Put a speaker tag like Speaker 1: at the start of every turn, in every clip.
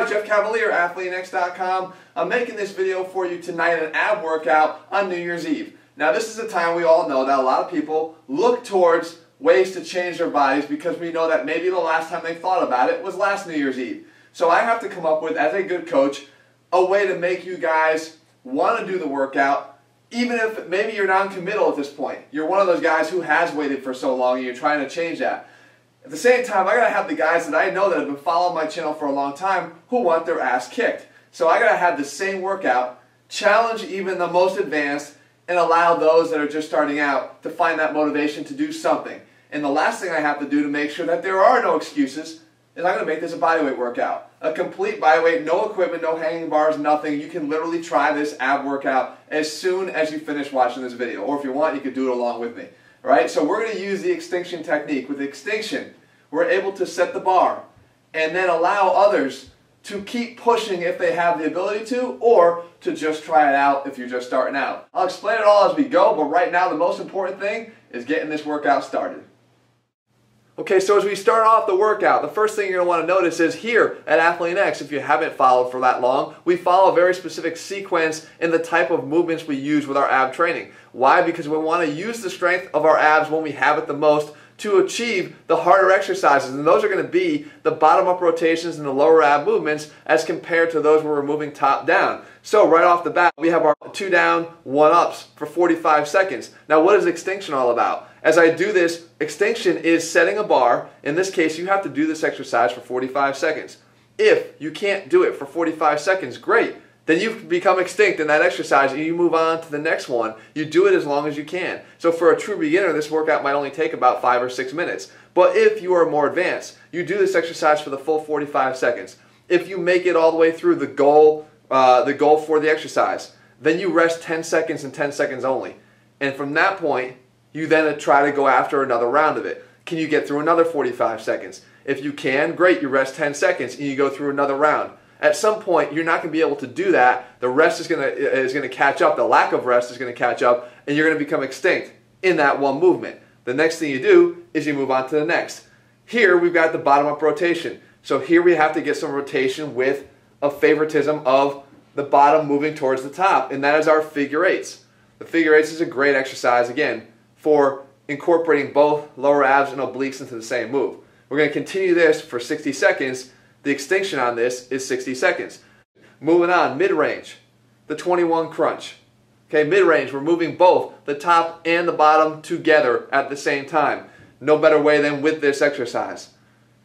Speaker 1: guys, Jeff Cavaliere, AthleanX.com. I'm making this video for you tonight, an ab workout on New Year's Eve. Now this is a time we all know that a lot of people look towards ways to change their bodies because we know that maybe the last time they thought about it was last New Year's Eve. So I have to come up with, as a good coach, a way to make you guys want to do the workout, even if maybe you're non-committal at this point. You're one of those guys who has waited for so long and you're trying to change that. At the same time, I gotta have the guys that I know that have been following my channel for a long time who want their ass kicked. So I gotta have the same workout, challenge even the most advanced, and allow those that are just starting out to find that motivation to do something. And the last thing I have to do to make sure that there are no excuses is I'm gonna make this a bodyweight workout. A complete bodyweight, no equipment, no hanging bars, nothing. You can literally try this ab workout as soon as you finish watching this video. Or if you want, you could do it along with me right? So we're going to use the extinction technique. With extinction, we're able to set the bar and then allow others to keep pushing if they have the ability to or to just try it out if you're just starting out. I'll explain it all as we go, but right now the most important thing is getting this workout started. Okay, so as we start off the workout, the first thing you're going to want to notice is here at AthleanX, if you haven't followed for that long, we follow a very specific sequence in the type of movements we use with our ab training. Why? Because we want to use the strength of our abs when we have it the most to achieve the harder exercises. And those are going to be the bottom up rotations and the lower ab movements as compared to those where we're moving top down. So right off the bat, we have our two down, one ups for 45 seconds. Now what is extinction all about? As I do this, extinction is setting a bar. In this case, you have to do this exercise for 45 seconds. If you can't do it for 45 seconds, great. Then you become extinct in that exercise and you move on to the next one. You do it as long as you can. So for a true beginner, this workout might only take about five or six minutes. But if you are more advanced, you do this exercise for the full 45 seconds. If you make it all the way through the goal, uh, the goal for the exercise, then you rest 10 seconds and 10 seconds only. And from that point, you then try to go after another round of it. Can you get through another 45 seconds? If you can, great, you rest 10 seconds and you go through another round. At some point, you're not going to be able to do that. The rest is going to is going to catch up. The lack of rest is going to catch up, and you're going to become extinct in that one movement. The next thing you do is you move on to the next. Here we've got the bottom up rotation. So here we have to get some rotation with a favoritism of the bottom moving towards the top, and that is our figure eights. The figure eights is a great exercise again for incorporating both lower abs and obliques into the same move. We're going to continue this for 60 seconds. The extinction on this is 60 seconds. Moving on, mid-range, the 21 crunch. Okay, mid-range, we're moving both the top and the bottom together at the same time. No better way than with this exercise.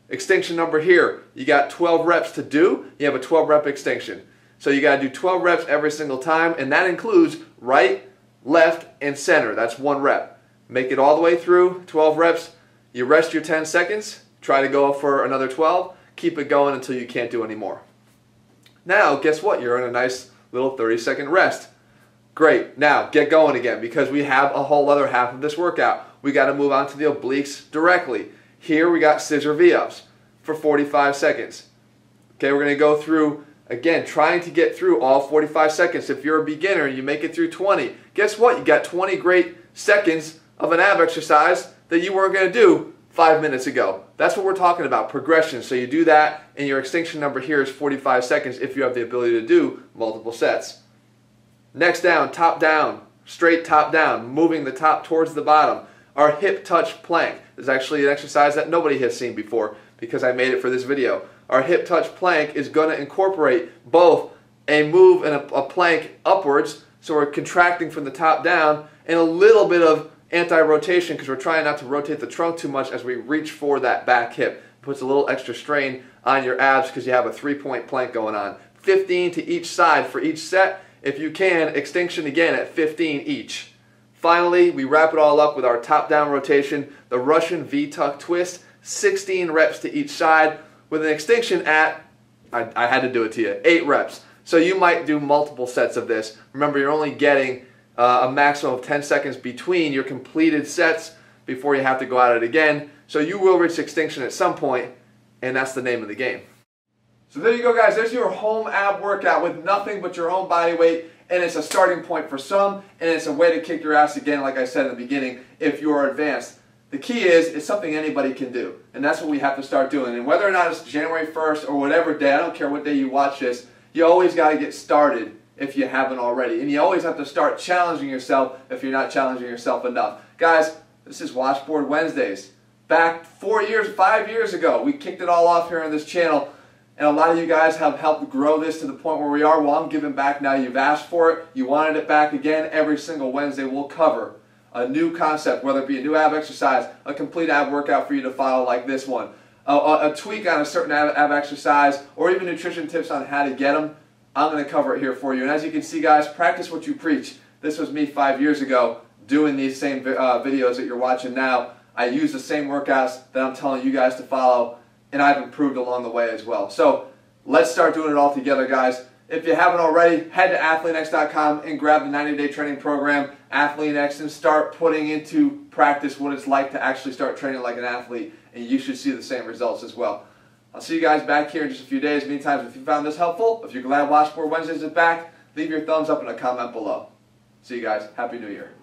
Speaker 1: Extinction number here, you got 12 reps to do, you have a 12 rep extinction. So you got to do 12 reps every single time, and that includes right, left, and center. That's one rep. Make it all the way through, 12 reps. You rest your 10 seconds, try to go for another 12, keep it going until you can't do any more. Now, guess what? You're in a nice little 30 second rest. Great. Now, get going again because we have a whole other half of this workout. We got to move on to the obliques directly. Here we got scissor V-ups for 45 seconds. Okay, we're going to go through, again, trying to get through all 45 seconds. If you're a beginner, and you make it through 20. Guess what? You got 20 great seconds of an ab exercise that you weren't going to do five minutes ago. That's what we're talking about, progression. So you do that, and your extinction number here is 45 seconds if you have the ability to do multiple sets. Next down, top down, straight top down, moving the top towards the bottom. Our hip touch plank is actually an exercise that nobody has seen before because I made it for this video. Our hip touch plank is going to incorporate both a move and a, a plank upwards, so we're contracting from the top down, and a little bit of anti-rotation because we're trying not to rotate the trunk too much as we reach for that back hip. Puts a little extra strain on your abs because you have a three-point plank going on. 15 to each side for each set. If you can, extinction again at 15 each. Finally, we wrap it all up with our top-down rotation, the Russian V-tuck twist, 16 reps to each side with an extinction at, I, I had to do it to you, 8 reps. So you might do multiple sets of this. Remember, you're only getting uh, a maximum of 10 seconds between your completed sets before you have to go at it again. So you will reach extinction at some point, and that's the name of the game. So there you go, guys. There's your home ab workout with nothing but your own body weight, and it's a starting point for some, and it's a way to kick your ass again, like I said in the beginning, if you are advanced. The key is, it's something anybody can do. And that's what we have to start doing. And whether or not it's January 1st or whatever day, I don't care what day you watch this, you always got to get started if you haven't already. And you always have to start challenging yourself if you're not challenging yourself enough. Guys, this is Washboard Wednesdays. Back four years, five years ago, we kicked it all off here on this channel. And a lot of you guys have helped grow this to the point where we are. Well, I'm giving back now. You've asked for it. You wanted it back again. Every single Wednesday we'll cover a new concept, whether it be a new ab exercise, a complete ab workout for you to follow like this one, a, a, a tweak on a certain ab, ab exercise, or even nutrition tips on how to get them. I'm going to cover it here for you. And as you can see, guys, practice what you preach. This was me five years ago doing these same uh, videos that you're watching now. I use the same workouts that I'm telling you guys to follow, and I've improved along the way as well. So let's start doing it all together, guys. If you haven't already, head to AthleanX.com and grab the 90-day training program, AthleanX, and start putting into practice what it's like to actually start training like an athlete, and you should see the same results as well. I'll see you guys back here in just a few days. Meantime, if you found this helpful, if you're glad Washboard Wednesdays is back, leave your thumbs up and a comment below. See you guys. Happy New Year.